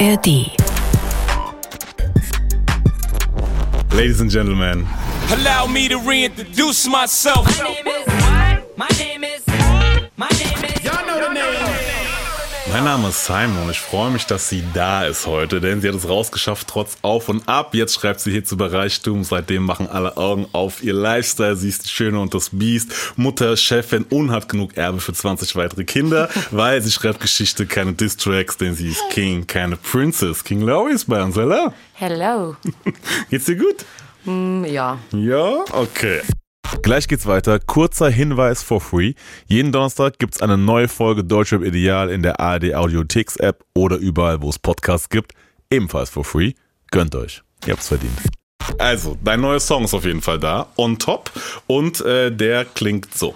ARD. Ladies and gentlemen. Allow me to reintroduce myself. My Mein Name ist Simon und ich freue mich, dass sie da ist heute, denn sie hat es rausgeschafft trotz Auf und Ab. Jetzt schreibt sie hier zu Reichtum. Seitdem machen alle Augen auf ihr Lifestyle. Sie ist die Schöne und das Biest, Mutter, Chefin und hat genug Erbe für 20 weitere Kinder, weil sie schreibt Geschichte, keine Distracks, denn sie ist King, keine Princess. King Laurie ist bei uns, hello? Hello. Geht's dir gut? Hm, ja. Ja, okay. Gleich geht's weiter. Kurzer Hinweis for free. Jeden Donnerstag gibt's eine neue Folge Deutschrap Ideal in der ARD Audiotheks App oder überall, wo es Podcasts gibt. Ebenfalls for free. Gönnt euch. Ihr habt's verdient. Also, dein neuer Song ist auf jeden Fall da. On top. Und äh, der klingt so.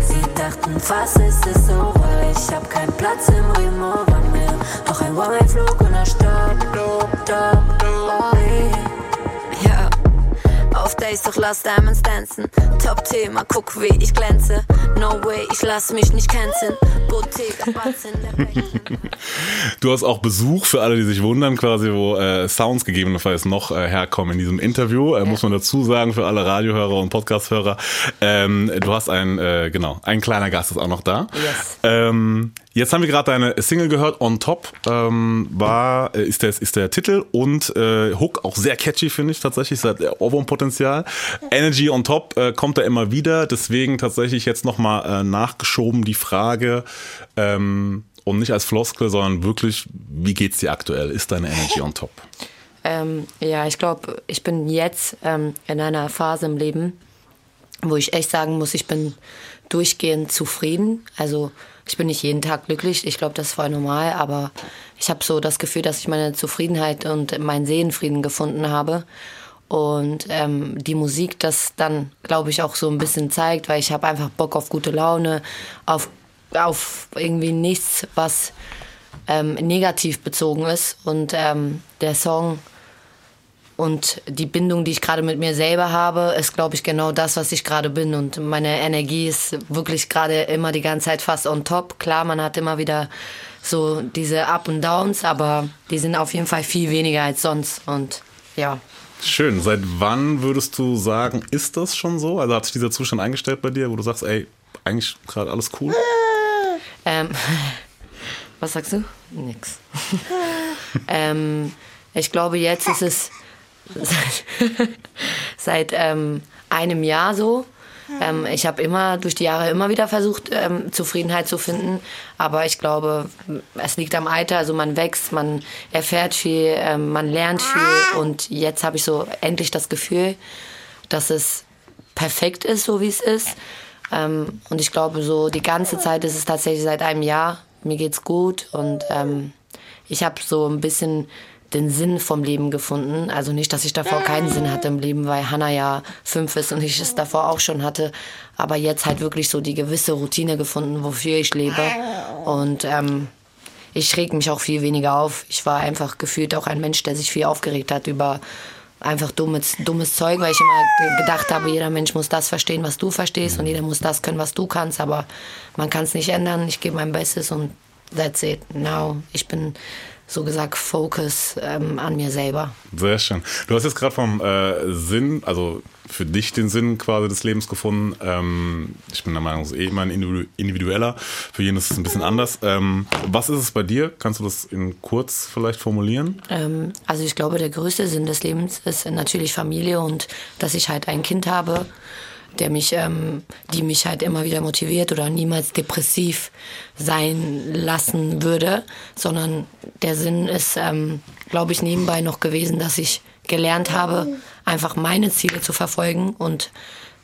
Sie dachten, was ist es so? Ich hab keinen Platz im Remover mehr. Doch ein One-Flug und er stopp, stopp, stopp, stopp. Auf Days doch lass Diamonds dancen. Top-Thema, guck wie ich glänze. No way, ich lass mich nicht canceln. Bottega, Batz in der Rechten. Du hast auch Besuch für alle, die sich wundern, quasi, wo äh, Sounds gegebenenfalls noch äh, herkommen in diesem Interview. Äh, Muss man dazu sagen für alle Radiohörer und Podcasthörer. Ähm, du hast ein, äh, genau, ein kleiner Gast ist auch noch da. Yes. Ähm, jetzt haben wir gerade deine Single gehört, On Top ähm, war, äh, ist, der, ist der Titel und äh, Hook auch sehr catchy, finde ich tatsächlich, hat Ohrwurmpotenzial. Energy On Top äh, kommt da immer wieder, deswegen tatsächlich jetzt nochmal äh, nachgeschoben die Frage, ähm, und nicht als Floskel, sondern wirklich, wie geht's dir aktuell? Ist deine Energy on top? Ähm, ja, ich glaube, ich bin jetzt ähm, in einer Phase im Leben, wo ich echt sagen muss, ich bin durchgehend zufrieden. Also ich bin nicht jeden Tag glücklich. Ich glaube, das ist voll normal. Aber ich habe so das Gefühl, dass ich meine Zufriedenheit und meinen Seelenfrieden gefunden habe. Und ähm, die Musik das dann, glaube ich, auch so ein bisschen zeigt, weil ich habe einfach Bock auf gute Laune, auf, auf irgendwie nichts, was ähm, negativ bezogen ist. Und ähm, der Song und die Bindung, die ich gerade mit mir selber habe, ist, glaube ich, genau das, was ich gerade bin. Und meine Energie ist wirklich gerade immer die ganze Zeit fast on top. Klar, man hat immer wieder so diese Up und Downs, aber die sind auf jeden Fall viel weniger als sonst. Und ja. Schön. Seit wann würdest du sagen, ist das schon so? Also hat sich dieser Zustand eingestellt bei dir, wo du sagst, ey, eigentlich gerade alles cool? Ähm, was sagst du? Nix. ähm, ich glaube, jetzt ist es seit, seit ähm, einem Jahr so. Ähm, ich habe immer durch die Jahre immer wieder versucht, ähm, Zufriedenheit zu finden. Aber ich glaube, es liegt am Alter. Also man wächst, man erfährt viel, ähm, man lernt viel. Und jetzt habe ich so endlich das Gefühl, dass es perfekt ist, so wie es ist. Ähm, und ich glaube, so die ganze Zeit ist es tatsächlich seit einem Jahr. Mir geht's gut und ähm, ich habe so ein bisschen den Sinn vom Leben gefunden. Also nicht, dass ich davor keinen Sinn hatte im Leben, weil Hannah ja fünf ist und ich es davor auch schon hatte. Aber jetzt halt wirklich so die gewisse Routine gefunden, wofür ich lebe. Und ähm, ich reg mich auch viel weniger auf. Ich war einfach gefühlt auch ein Mensch, der sich viel aufgeregt hat über einfach dummes, dummes Zeug, weil ich immer ge- gedacht habe, jeder Mensch muss das verstehen, was du verstehst und jeder muss das können, was du kannst, aber man kann es nicht ändern. Ich gebe mein Bestes und that's it. Now, ich bin so gesagt Focus ähm, an mir selber. Sehr schön. Du hast jetzt gerade vom äh, Sinn, also für dich den Sinn quasi des Lebens gefunden. Ähm, ich bin der Meinung, es ist eh immer ein individu- individueller. Für jeden ist es ein bisschen anders. Ähm, was ist es bei dir? Kannst du das in kurz vielleicht formulieren? Ähm, also ich glaube, der größte Sinn des Lebens ist natürlich Familie und dass ich halt ein Kind habe, der mich, ähm, die mich halt immer wieder motiviert oder niemals depressiv sein lassen würde, sondern der Sinn ist, ähm, glaube ich, nebenbei noch gewesen, dass ich gelernt habe, einfach meine Ziele zu verfolgen und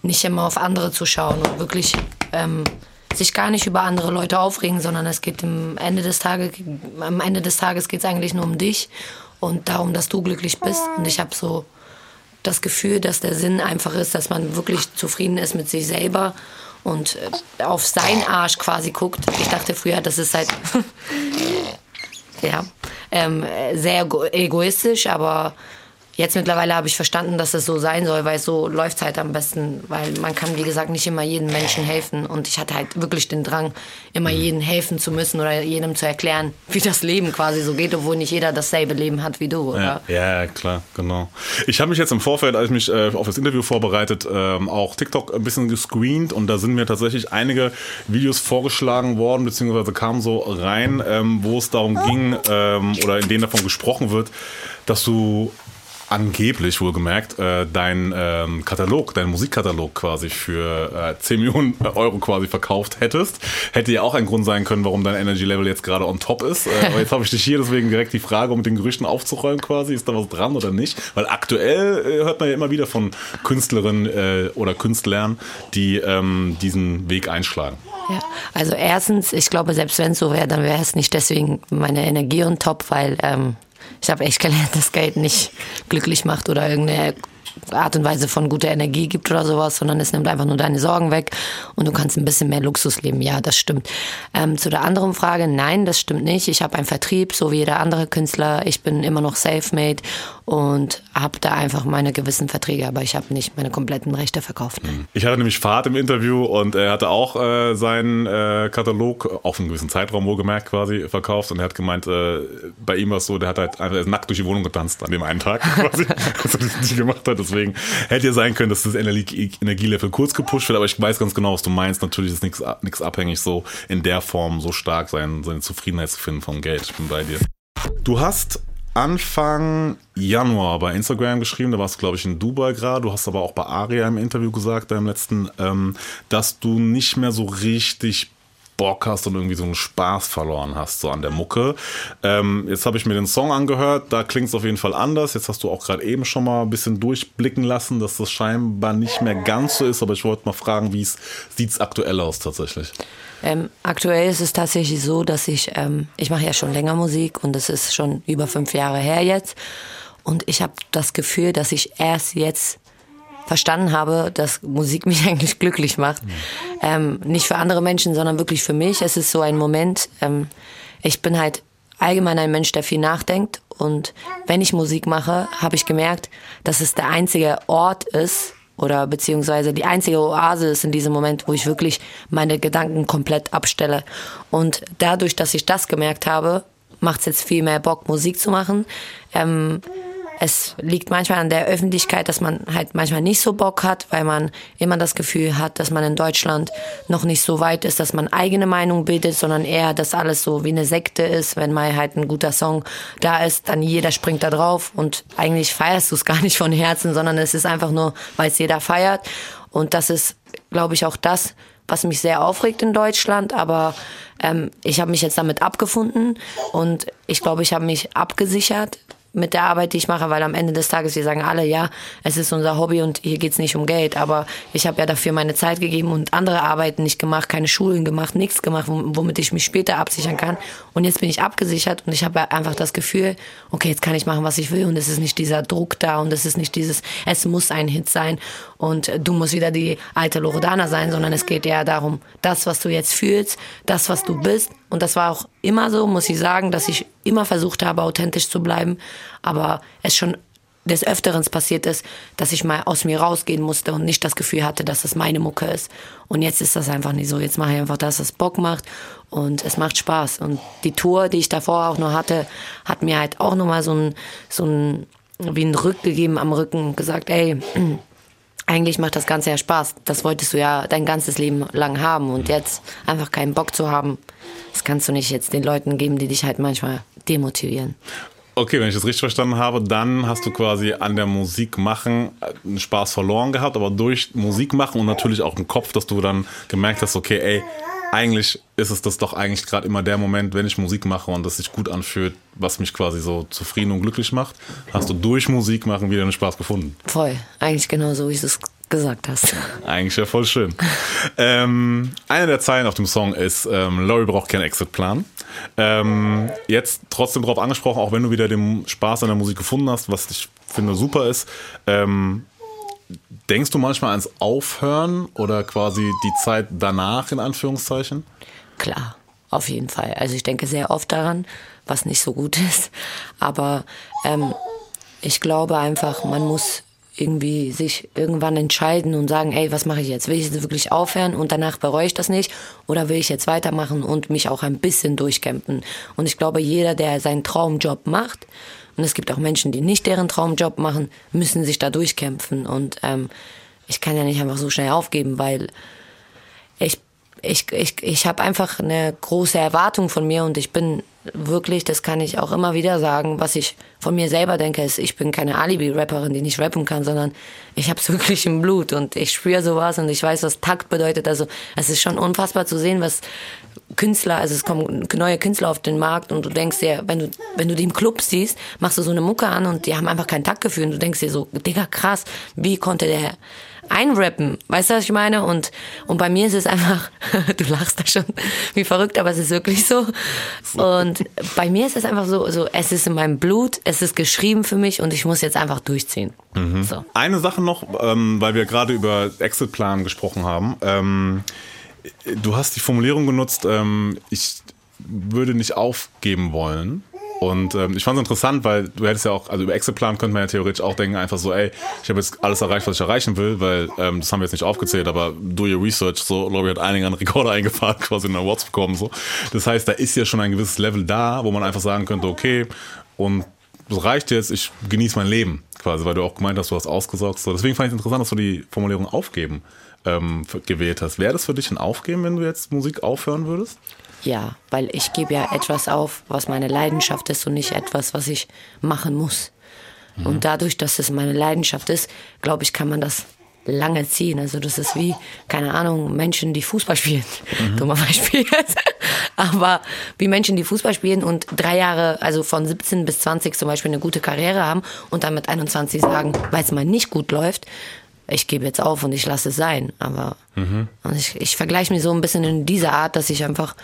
nicht immer auf andere zu schauen und wirklich ähm, sich gar nicht über andere Leute aufregen, sondern es geht am Ende des Tages, am Ende des Tages geht es eigentlich nur um dich und darum, dass du glücklich bist. Und ich habe so das Gefühl, dass der Sinn einfach ist, dass man wirklich zufrieden ist mit sich selber und äh, auf seinen Arsch quasi guckt. Ich dachte früher, das ist halt ja ähm, sehr ego- egoistisch, aber jetzt mittlerweile habe ich verstanden, dass es so sein soll, weil so läuft es halt am besten, weil man kann, wie gesagt, nicht immer jedem Menschen helfen und ich hatte halt wirklich den Drang, immer Mhm. jedem helfen zu müssen oder jedem zu erklären, wie das Leben quasi so geht, obwohl nicht jeder dasselbe Leben hat wie du. Ja, Oder? ja, klar, genau. Ich habe mich jetzt im Vorfeld, als ich mich äh, auf das Interview vorbereitet, ähm, auch TikTok ein bisschen gescreent und da sind mir tatsächlich einige Videos vorgeschlagen worden, beziehungsweise kamen so rein, ähm, wo es darum ging ähm, oder in denen davon gesprochen wird, dass du angeblich wohlgemerkt äh, dein ähm, Katalog, dein Musikkatalog quasi für äh, 10 Millionen Euro quasi verkauft hättest. Hätte ja auch ein Grund sein können, warum dein Energy Level jetzt gerade on top ist. Äh, aber jetzt habe ich dich hier deswegen direkt die Frage, um mit den Gerüchten aufzuräumen quasi. Ist da was dran oder nicht? Weil aktuell äh, hört man ja immer wieder von Künstlerinnen äh, oder Künstlern, die ähm, diesen Weg einschlagen. Ja, also erstens, ich glaube, selbst wenn es so wäre, dann wäre es nicht deswegen meine Energie und top, weil ähm, ich habe echt gelernt, dass Geld nicht glücklich macht oder irgendeine Art und Weise von guter Energie gibt oder sowas, sondern es nimmt einfach nur deine Sorgen weg und du kannst ein bisschen mehr Luxus leben. Ja, das stimmt. Ähm, zu der anderen Frage, nein, das stimmt nicht. Ich habe einen Vertrieb, so wie jeder andere Künstler. Ich bin immer noch self-made und habe da einfach meine gewissen Verträge, aber ich habe nicht meine kompletten Rechte verkauft. Nein. Ich hatte nämlich Fahrt im Interview und er hatte auch äh, seinen äh, Katalog auf einen gewissen Zeitraum wohlgemerkt quasi verkauft und er hat gemeint, äh, bei ihm war es so, der hat halt einfach nackt durch die Wohnung getanzt an dem einen Tag quasi, als er das nicht gemacht hat. Deswegen hätte ja sein können, dass das Energie Energielevel kurz gepusht wird, aber ich weiß ganz genau, was du meinst. Natürlich ist nichts nichts abhängig, so in der Form so stark sein, seine Zufriedenheit zu finden vom Geld. Ich bin bei dir. Du hast Anfang Januar bei Instagram geschrieben, da warst du, glaube ich, in Dubai gerade. Du hast aber auch bei Aria im Interview gesagt, beim letzten, ähm, dass du nicht mehr so richtig Bock hast und irgendwie so einen Spaß verloren hast, so an der Mucke. Ähm, jetzt habe ich mir den Song angehört, da klingt es auf jeden Fall anders. Jetzt hast du auch gerade eben schon mal ein bisschen durchblicken lassen, dass das scheinbar nicht mehr ganz so ist, aber ich wollte mal fragen, wie sieht es aktuell aus tatsächlich? Ähm, aktuell ist es tatsächlich so, dass ich, ähm, ich mache ja schon länger Musik und es ist schon über fünf Jahre her jetzt. Und ich habe das Gefühl, dass ich erst jetzt verstanden habe, dass Musik mich eigentlich glücklich macht. Ähm, nicht für andere Menschen, sondern wirklich für mich. Es ist so ein Moment, ähm, ich bin halt allgemein ein Mensch, der viel nachdenkt. Und wenn ich Musik mache, habe ich gemerkt, dass es der einzige Ort ist, oder beziehungsweise die einzige Oase ist in diesem Moment, wo ich wirklich meine Gedanken komplett abstelle. Und dadurch, dass ich das gemerkt habe, macht es jetzt viel mehr Bock, Musik zu machen. Ähm, es liegt manchmal an der Öffentlichkeit, dass man halt manchmal nicht so Bock hat, weil man immer das Gefühl hat, dass man in Deutschland noch nicht so weit ist, dass man eigene Meinung bildet, sondern eher, dass alles so wie eine Sekte ist. Wenn mal halt ein guter Song da ist, dann jeder springt da drauf und eigentlich feierst du es gar nicht von Herzen, sondern es ist einfach nur, weil es jeder feiert. Und das ist, glaube ich, auch das, was mich sehr aufregt in Deutschland. Aber ähm, ich habe mich jetzt damit abgefunden und ich glaube, ich habe mich abgesichert mit der Arbeit, die ich mache, weil am Ende des Tages, wir sagen alle, ja, es ist unser Hobby und hier geht's nicht um Geld, aber ich habe ja dafür meine Zeit gegeben und andere Arbeiten nicht gemacht, keine Schulen gemacht, nichts gemacht, womit ich mich später absichern kann. Und jetzt bin ich abgesichert und ich habe einfach das Gefühl, okay, jetzt kann ich machen, was ich will und es ist nicht dieser Druck da und es ist nicht dieses, es muss ein Hit sein und du musst wieder die alte Loredana sein, sondern es geht eher darum, das, was du jetzt fühlst, das, was du bist und das war auch immer so, muss ich sagen, dass ich immer versucht habe, authentisch zu bleiben, aber es schon des Öfteren passiert ist, dass ich mal aus mir rausgehen musste und nicht das Gefühl hatte, dass es meine Mucke ist. Und jetzt ist das einfach nicht so. Jetzt mache ich einfach das, was Bock macht und es macht Spaß. Und die Tour, die ich davor auch noch hatte, hat mir halt auch nochmal so ein, so ein, wie ein Rück gegeben am Rücken und gesagt, ey, eigentlich macht das Ganze ja Spaß. Das wolltest du ja dein ganzes Leben lang haben und jetzt einfach keinen Bock zu haben, das kannst du nicht jetzt den Leuten geben, die dich halt manchmal demotivieren. Okay, wenn ich das richtig verstanden habe, dann hast du quasi an der Musik machen einen Spaß verloren gehabt, aber durch Musik machen und natürlich auch im Kopf, dass du dann gemerkt hast, okay, ey, eigentlich ist es das doch eigentlich gerade immer der Moment, wenn ich Musik mache und das sich gut anfühlt, was mich quasi so zufrieden und glücklich macht, hast du durch Musik machen wieder einen Spaß gefunden. Voll, eigentlich genau so, wie du es gesagt hast. Eigentlich ja voll schön. ähm, eine der Zeilen auf dem Song ist, ähm, Laurie braucht keinen Exitplan. Ähm, jetzt trotzdem darauf angesprochen, auch wenn du wieder den Spaß an der Musik gefunden hast, was ich finde super ist, ähm, denkst du manchmal ans Aufhören oder quasi die Zeit danach in Anführungszeichen? Klar, auf jeden Fall. Also ich denke sehr oft daran, was nicht so gut ist. Aber ähm, ich glaube einfach, man muss irgendwie sich irgendwann entscheiden und sagen, ey, was mache ich jetzt? Will ich jetzt wirklich aufhören und danach bereue ich das nicht? Oder will ich jetzt weitermachen und mich auch ein bisschen durchkämpfen? Und ich glaube, jeder, der seinen Traumjob macht, und es gibt auch Menschen, die nicht deren Traumjob machen, müssen sich da durchkämpfen. Und ähm, ich kann ja nicht einfach so schnell aufgeben, weil ich ich, ich, ich habe einfach eine große Erwartung von mir und ich bin wirklich, das kann ich auch immer wieder sagen, was ich von mir selber denke, ist, ich bin keine Alibi-Rapperin, die nicht rappen kann, sondern ich habe es wirklich im Blut und ich spüre sowas und ich weiß, was Takt bedeutet. Also es ist schon unfassbar zu sehen, was Künstler, also es kommen neue Künstler auf den Markt und du denkst dir, wenn du, wenn du die im Club siehst, machst du so eine Mucke an und die haben einfach kein Taktgefühl und du denkst dir so, Digga, krass, wie konnte der einrappen. Weißt du, was ich meine? Und, und bei mir ist es einfach, du lachst da schon wie verrückt, aber es ist wirklich so. Und bei mir ist es einfach so, so, es ist in meinem Blut, es ist geschrieben für mich und ich muss jetzt einfach durchziehen. So. Eine Sache noch, ähm, weil wir gerade über Exit-Plan gesprochen haben. Ähm, du hast die Formulierung genutzt, ähm, ich würde nicht aufgeben wollen. Und ähm, ich fand es interessant, weil du hättest ja auch, also über Exit-Plan könnte man ja theoretisch auch denken, einfach so, ey, ich habe jetzt alles erreicht, was ich erreichen will, weil ähm, das haben wir jetzt nicht aufgezählt, aber do your research, so, Lobby hat einige an Rekorder eingefahren, quasi in Awards bekommen, so. Das heißt, da ist ja schon ein gewisses Level da, wo man einfach sagen könnte, okay, und das reicht jetzt, ich genieße mein Leben, quasi, weil du auch gemeint hast, du hast ausgesorgt. So. Deswegen fand ich es interessant, dass du die Formulierung aufgeben ähm, gewählt hast. Wäre das für dich ein Aufgeben, wenn du jetzt Musik aufhören würdest? Ja, weil ich gebe ja etwas auf, was meine Leidenschaft ist und nicht etwas, was ich machen muss. Und dadurch, dass es meine Leidenschaft ist, glaube ich, kann man das lange ziehen. Also das ist wie, keine Ahnung, Menschen, die Fußball spielen. Dummer Beispiel jetzt. Aber wie Menschen, die Fußball spielen und drei Jahre, also von 17 bis 20 zum Beispiel eine gute Karriere haben und dann mit 21 sagen, weil es mal nicht gut läuft, ich gebe jetzt auf und ich lasse es sein. Aber und ich, ich vergleiche mich so ein bisschen in dieser Art, dass ich einfach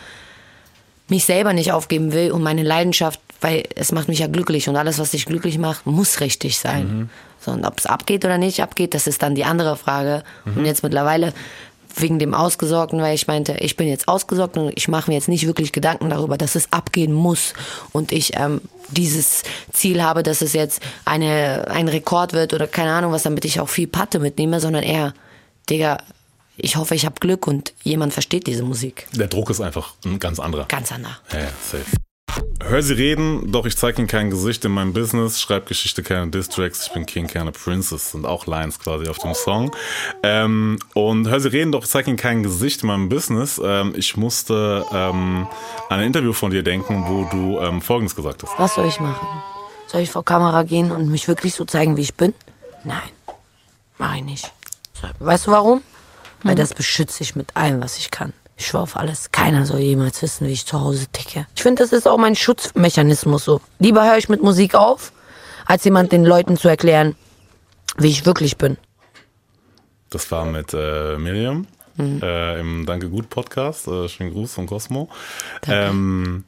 mich selber nicht aufgeben will und meine Leidenschaft, weil es macht mich ja glücklich und alles, was dich glücklich macht, muss richtig sein. So, und ob es abgeht oder nicht abgeht, das ist dann die andere Frage. Und jetzt mittlerweile wegen dem Ausgesorgten, weil ich meinte, ich bin jetzt ausgesorgt und ich mache mir jetzt nicht wirklich Gedanken darüber, dass es abgehen muss und ich ähm, dieses Ziel habe, dass es jetzt eine, ein Rekord wird oder keine Ahnung was, damit ich auch viel Patte mitnehme, sondern eher, Digga, ich hoffe, ich habe Glück und jemand versteht diese Musik. Der Druck ist einfach ein ganz anderer. Ganz anders. Ja, ja, safe. Hör sie reden, doch ich zeig ihnen kein Gesicht in meinem Business, schreib Geschichte, keine Distracks, ich bin King, keine Princess, sind auch Lines quasi auf dem Song. Ähm, und hör sie reden, doch ich zeig ihnen kein Gesicht in meinem Business. Ähm, ich musste ähm, an ein Interview von dir denken, wo du ähm, Folgendes gesagt hast. Was soll ich machen? Soll ich vor Kamera gehen und mich wirklich so zeigen, wie ich bin? Nein, mache ich nicht. Weißt du warum? Weil das beschütze ich mit allem, was ich kann. Ich schwör auf alles. Keiner soll jemals wissen, wie ich zu Hause ticke. Ich finde, das ist auch mein Schutzmechanismus so. Lieber höre ich mit Musik auf, als jemand den Leuten zu erklären, wie ich wirklich bin. Das war mit äh, Miriam äh, im Danke Gut Podcast. Äh, schönen Gruß von Cosmo. Ähm,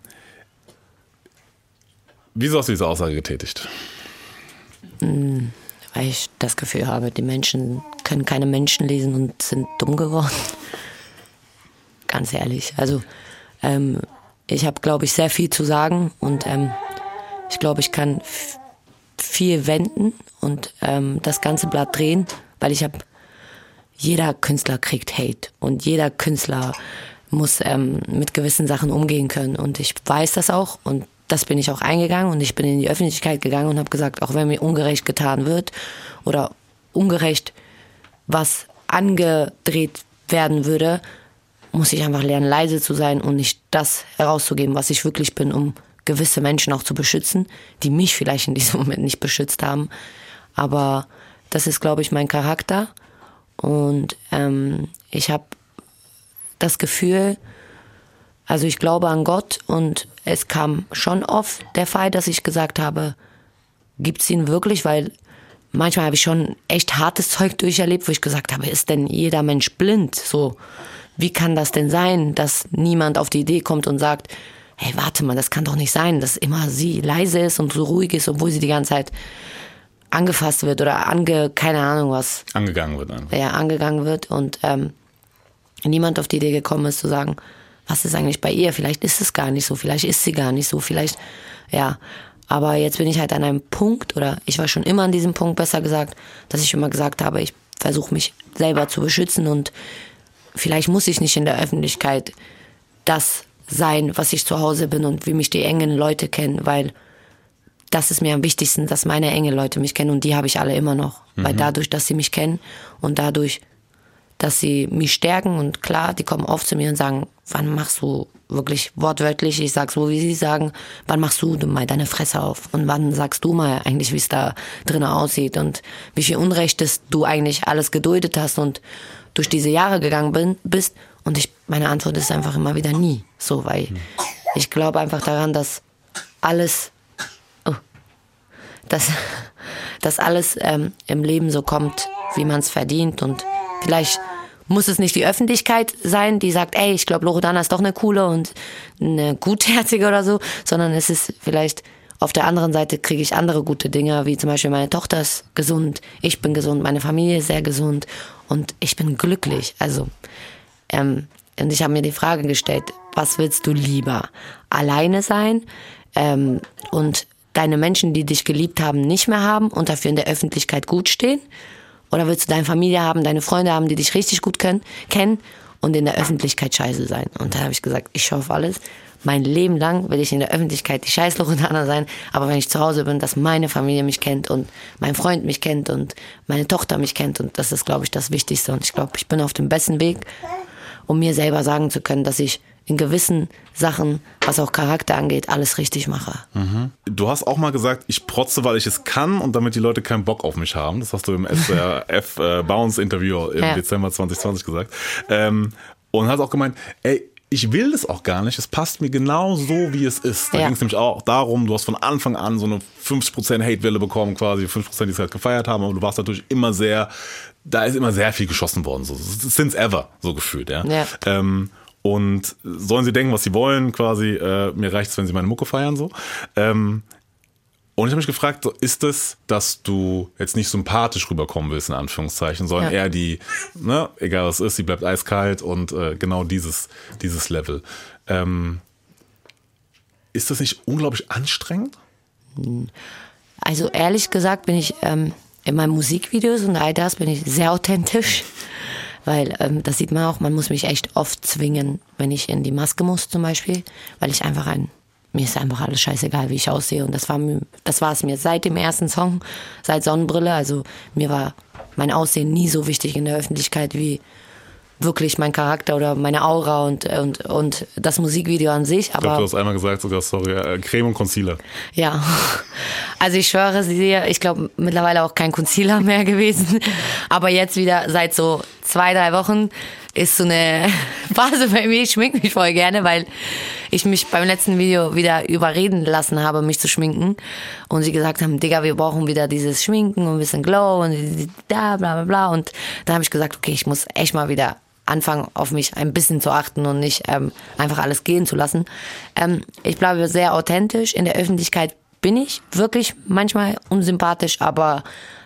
wieso hast du diese Aussage getätigt? Weil ich das Gefühl habe, die Menschen können keine Menschen lesen und sind dumm geworden. Ganz ehrlich. Also ähm, ich habe, glaube ich, sehr viel zu sagen und ähm, ich glaube, ich kann viel wenden und ähm, das ganze Blatt drehen, weil ich habe, jeder Künstler kriegt Hate und jeder Künstler muss ähm, mit gewissen Sachen umgehen können und ich weiß das auch und das bin ich auch eingegangen und ich bin in die Öffentlichkeit gegangen und habe gesagt, auch wenn mir ungerecht getan wird oder ungerecht was angedreht werden würde, muss ich einfach lernen, leise zu sein und nicht das herauszugeben, was ich wirklich bin, um gewisse Menschen auch zu beschützen, die mich vielleicht in diesem Moment nicht beschützt haben. Aber das ist, glaube ich, mein Charakter. Und ähm, ich habe das Gefühl, also ich glaube an Gott und es kam schon oft der Fall, dass ich gesagt habe, gibt's ihn wirklich? Weil manchmal habe ich schon echt hartes Zeug durcherlebt, wo ich gesagt habe, ist denn jeder Mensch blind? So, wie kann das denn sein, dass niemand auf die Idee kommt und sagt, hey, warte mal, das kann doch nicht sein, dass immer sie leise ist und so ruhig ist, obwohl sie die ganze Zeit angefasst wird oder ange, keine Ahnung was, Angegangen wird einfach. ja, angegangen wird und ähm, niemand auf die Idee gekommen ist zu sagen, was ist eigentlich bei ihr? Vielleicht ist es gar nicht so, vielleicht ist sie gar nicht so, vielleicht, ja. Aber jetzt bin ich halt an einem Punkt, oder ich war schon immer an diesem Punkt, besser gesagt, dass ich immer gesagt habe, ich versuche mich selber zu beschützen und vielleicht muss ich nicht in der Öffentlichkeit das sein, was ich zu Hause bin und wie mich die engen Leute kennen, weil das ist mir am wichtigsten, dass meine engen Leute mich kennen und die habe ich alle immer noch. Weil dadurch, dass sie mich kennen und dadurch, dass sie mich stärken und klar, die kommen oft zu mir und sagen, wann machst du wirklich wortwörtlich, ich sag's so, wie sie sagen, wann machst du mal deine Fresse auf und wann sagst du mal eigentlich, wie es da drinnen aussieht und wie viel Unrechtes du eigentlich alles geduldet hast und durch diese Jahre gegangen bin, bist und ich, meine Antwort ist einfach immer wieder nie so, weil ich glaube einfach daran, dass alles oh, dass, dass alles ähm, im Leben so kommt, wie man es verdient. Und vielleicht muss es nicht die Öffentlichkeit sein, die sagt, ey, ich glaube, Loredana ist doch eine coole und eine gutherzige oder so, sondern es ist vielleicht auf der anderen Seite kriege ich andere gute Dinge, wie zum Beispiel meine Tochter ist gesund, ich bin gesund, meine Familie ist sehr gesund und ich bin glücklich. Also, ähm, und ich habe mir die Frage gestellt, was willst du lieber? Alleine sein ähm, und deine Menschen, die dich geliebt haben, nicht mehr haben und dafür in der Öffentlichkeit gut stehen? Oder willst du deine Familie haben, deine Freunde haben, die dich richtig gut können, kennen und in der Öffentlichkeit scheiße sein? Und da habe ich gesagt, ich schaue alles. Mein Leben lang will ich in der Öffentlichkeit die scheiß Loredana sein, aber wenn ich zu Hause bin, dass meine Familie mich kennt und mein Freund mich kennt und meine Tochter mich kennt und das ist, glaube ich, das Wichtigste. Und ich glaube, ich bin auf dem besten Weg, um mir selber sagen zu können, dass ich in gewissen Sachen, was auch Charakter angeht, alles richtig mache. Du hast auch mal gesagt, ich protze, weil ich es kann und damit die Leute keinen Bock auf mich haben. Das hast du im SRF äh, Bounce Interview im Ja. Dezember 2020 gesagt. Ähm, und hast auch gemeint, ey, ich will das auch gar nicht. Es passt mir genau so, wie es ist. Da Ja. ging es nämlich auch darum, du hast von Anfang an so eine 50% Hate-Welle bekommen, quasi 5%, die es halt gefeiert haben, aber du warst natürlich immer sehr, da ist immer sehr viel geschossen worden, so since ever, so gefühlt, ja. Ja. Ähm, und sollen sie denken, was sie wollen, quasi, äh, mir reicht's, wenn sie meine Mucke feiern, so. Ähm, und ich habe mich gefragt, ist es, dass du jetzt nicht sympathisch rüberkommen willst, in Anführungszeichen, sondern Ja. eher die, ne, egal was es ist, sie bleibt eiskalt und äh, genau dieses, dieses Level. Ähm, ist das nicht unglaublich anstrengend? Also ehrlich gesagt bin ich ähm, in meinen Musikvideos und all das bin ich sehr authentisch. Weil ähm, das sieht man auch, man muss mich echt oft zwingen, wenn ich in die Maske muss zum Beispiel, weil ich einfach ein, mir ist einfach alles scheißegal, wie ich aussehe. Und das war mir, das war es mir seit dem ersten Song, seit Sonnenbrille. Also mir war mein Aussehen nie so wichtig in der Öffentlichkeit wie wirklich mein Charakter oder meine Aura und, und, und das Musikvideo an sich. Ich glaube, Aber du hast einmal gesagt, sogar, sorry, äh, Creme und Concealer. ja, also ich schwöre sie ich glaube mittlerweile auch kein Concealer mehr gewesen, aber jetzt wieder seit so zwei, drei Wochen ist so eine Phase bei mir, ich schmink mich voll gerne, weil ich mich beim letzten Video wieder überreden lassen habe, mich zu schminken und sie gesagt haben, Digga, wir brauchen wieder dieses Schminken und ein bisschen Glow und da, bla, bla, bla und da habe ich gesagt, okay, ich muss echt mal wieder anfangen, auf mich ein bisschen zu achten und nicht ähm, einfach alles gehen zu lassen. Ähm, ich bleibe sehr authentisch. In der Öffentlichkeit bin ich wirklich manchmal unsympathisch, aber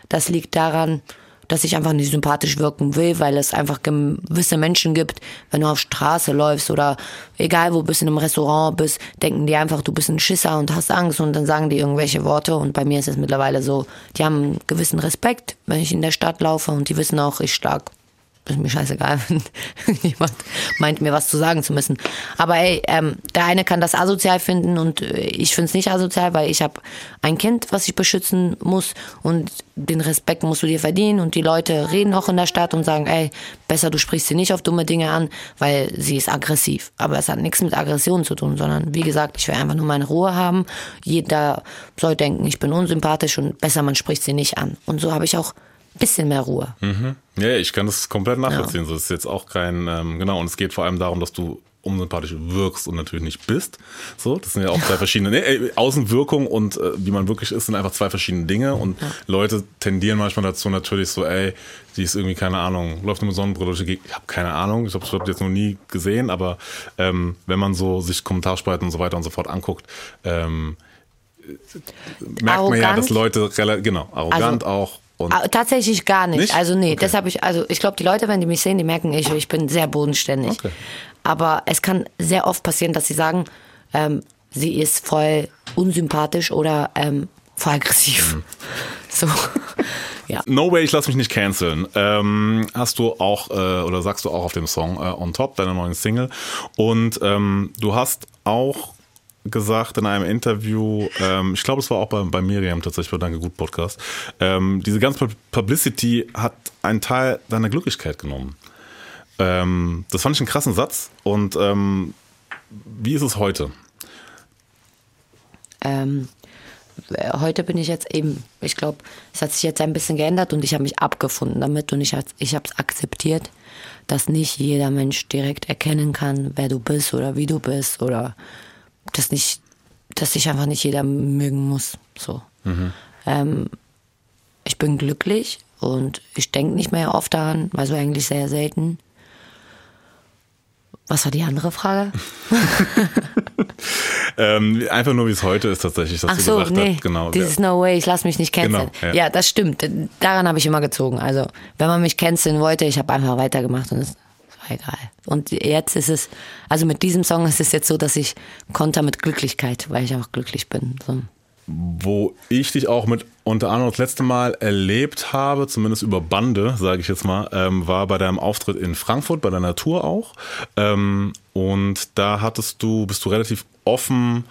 das liegt daran, dass ich einfach nicht sympathisch wirken will, weil es einfach gewisse Menschen gibt, wenn du auf Straße läufst oder egal wo bist, in einem Restaurant bist, denken die einfach, du bist ein Schisser und hast Angst und dann sagen die irgendwelche Worte und bei mir ist es mittlerweile so, die haben einen gewissen Respekt, wenn ich in der Stadt laufe und die wissen auch, ich stark ist mir scheißegal, wenn jemand meint, mir was zu sagen zu müssen. Aber ey, ähm, der eine kann das asozial finden und äh, ich finde es nicht asozial, weil ich habe ein Kind, was ich beschützen muss und den Respekt musst du dir verdienen und die Leute reden auch in der Stadt und sagen, ey, besser du sprichst sie nicht auf dumme Dinge an, weil sie ist aggressiv. Aber es hat nichts mit Aggression zu tun, sondern wie gesagt, ich will einfach nur meine Ruhe haben. Jeder soll denken, ich bin unsympathisch und besser man spricht sie nicht an. Und so habe ich auch bisschen mehr Ruhe. Ja, ich kann das komplett nachvollziehen. So ist jetzt auch kein, ähm, genau, und es geht vor allem darum, dass du unsympathisch wirkst und natürlich nicht bist. So, das sind ja auch zwei verschiedene, nee, Außenwirkung und äh, wie man wirklich ist, sind einfach zwei verschiedene Dinge und Leute tendieren manchmal dazu natürlich so, ey, die ist irgendwie, keine Ahnung, läuft nur mit Sonnenbrille durch die Gegend. Ich habe keine Ahnung, ich habe es jetzt noch nie gesehen, aber ähm, wenn man so sich Kommentarspalten und so weiter und so fort anguckt, ähm, merkt man ja, Arrogant? dass Leute relativ, genau, arrogant Also- auch und Ah, Tatsächlich gar nicht. Nicht? Also nee, Okay. deshalb ich, also ich glaube, die Leute, wenn die mich sehen, die merken, ich, ich bin sehr bodenständig. Okay. Aber es kann sehr oft passieren, dass sie sagen, ähm, sie ist voll unsympathisch oder ähm, voll aggressiv. Mhm. So. ja. No Way, ich lass mich nicht canceln. Ähm, hast du auch, äh, oder sagst du auch auf dem Song äh, On Top, deiner neuen Single. Und ähm, du hast auch gesagt in einem Interview, ähm, ich glaube, es war auch bei, bei Miriam tatsächlich bei Danke Gut Podcast, ähm, diese ganze Publicity hat einen Teil deiner Glücklichkeit genommen. Ähm, das fand ich einen krassen Satz. Und ähm, wie ist es heute? Ähm, äh, heute bin ich jetzt eben, ich glaube, es hat sich jetzt ein bisschen geändert und ich habe mich abgefunden damit und ich, ich habe es akzeptiert, dass nicht jeder Mensch direkt erkennen kann, wer du bist oder wie du bist oder dass nicht, dass dich einfach nicht jeder mögen muss. So. Ähm, ich bin glücklich und ich denke nicht mehr oft daran, also eigentlich sehr selten. Was war die andere Frage? Ähm, einfach nur, wie es heute ist tatsächlich, dass Ach du so, gesagt nee, hast. Genau, dieses No Way, ich lass mich nicht canceln. Genau, ja. ja. das stimmt. Daran habe ich immer gezogen. Also, wenn man mich canceln wollte, ich habe einfach weitergemacht und es egal. Und jetzt ist es, also mit diesem Song ist es jetzt so, dass ich konter mit Glücklichkeit, weil ich auch glücklich bin. So. wo ich dich auch mit unter anderem das letzte Mal erlebt habe, zumindest über Bande, sage ich jetzt mal, ähm, war bei deinem Auftritt in Frankfurt, bei deiner Tour auch. Ähm, und da hattest du, bist du relativ offen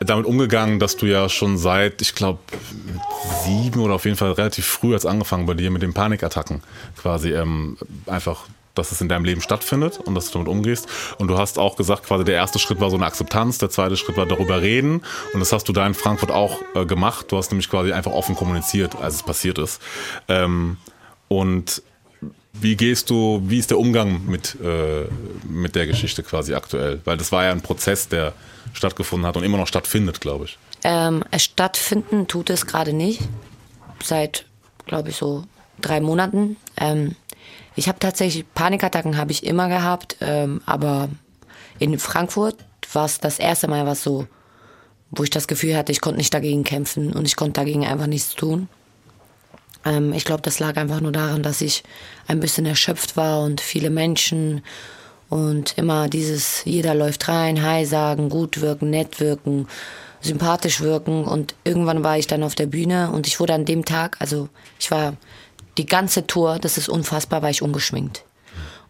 damit umgegangen, dass du ja schon seit, ich glaube, sieben oder auf jeden Fall relativ früh als angefangen bei dir mit den Panikattacken quasi ähm, einfach dass es in deinem Leben stattfindet und dass du damit umgehst. Und du hast auch gesagt, quasi der erste Schritt war so eine Akzeptanz, der zweite Schritt war darüber reden. Und das hast du da in Frankfurt auch äh, gemacht. Du hast nämlich quasi einfach offen kommuniziert, als es passiert ist. Ähm, und wie gehst du, wie ist der Umgang mit, äh, mit der Geschichte quasi aktuell? Weil das war ja ein Prozess, der stattgefunden hat und immer noch stattfindet, glaube ich. Ähm, stattfinden tut es gerade nicht. Seit, glaube ich, so drei Monaten. Ähm, ich habe tatsächlich Panikattacken habe ich immer gehabt, ähm, aber in Frankfurt war es das erste Mal was so, wo ich das Gefühl hatte, ich konnte nicht dagegen kämpfen und ich konnte dagegen einfach nichts tun. Ähm, ich glaube, das lag einfach nur daran, dass ich ein bisschen erschöpft war und viele Menschen und immer dieses, jeder läuft rein, Hi sagen, gut wirken, nett wirken, sympathisch wirken und irgendwann war ich dann auf der Bühne und ich wurde an dem Tag, also ich war die ganze Tour, das ist unfassbar, war ich ungeschminkt.